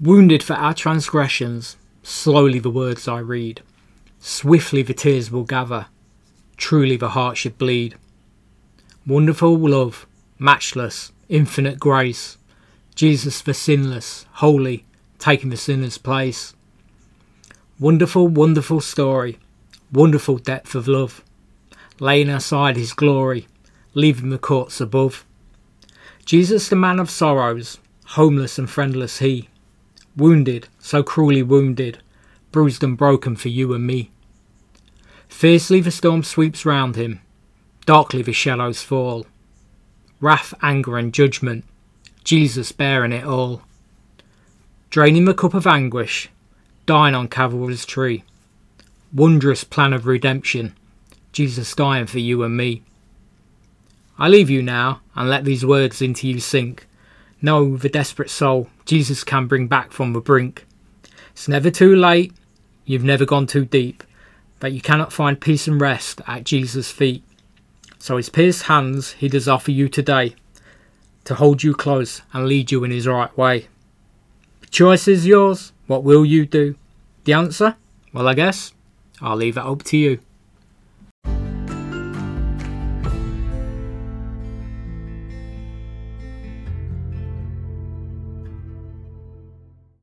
Wounded for our transgressions, slowly the words I read. Swiftly the tears will gather, truly the heart should bleed. Wonderful love, matchless, infinite grace. Jesus the sinless, holy, taking the sinner's place. Wonderful, wonderful story, wonderful depth of love, laying aside his glory, leaving the courts above. Jesus, the man of sorrows, homeless and friendless he, wounded, so cruelly wounded, bruised and broken for you and me. Fiercely the storm sweeps round him, darkly the shadows fall. Wrath, anger, and judgment, Jesus bearing it all. Draining the cup of anguish, dying on Calvary's tree. Wondrous plan of redemption, Jesus dying for you and me. I leave you now and let these words into you sink. Know the desperate soul Jesus can bring back from the brink. It's never too late, you've never gone too deep, that you cannot find peace and rest at Jesus' feet. So his pierced hands he does offer you today to hold you close and lead you in his right way. The choice is yours. What will you do? The answer? Well, I guess I'll leave it up to you.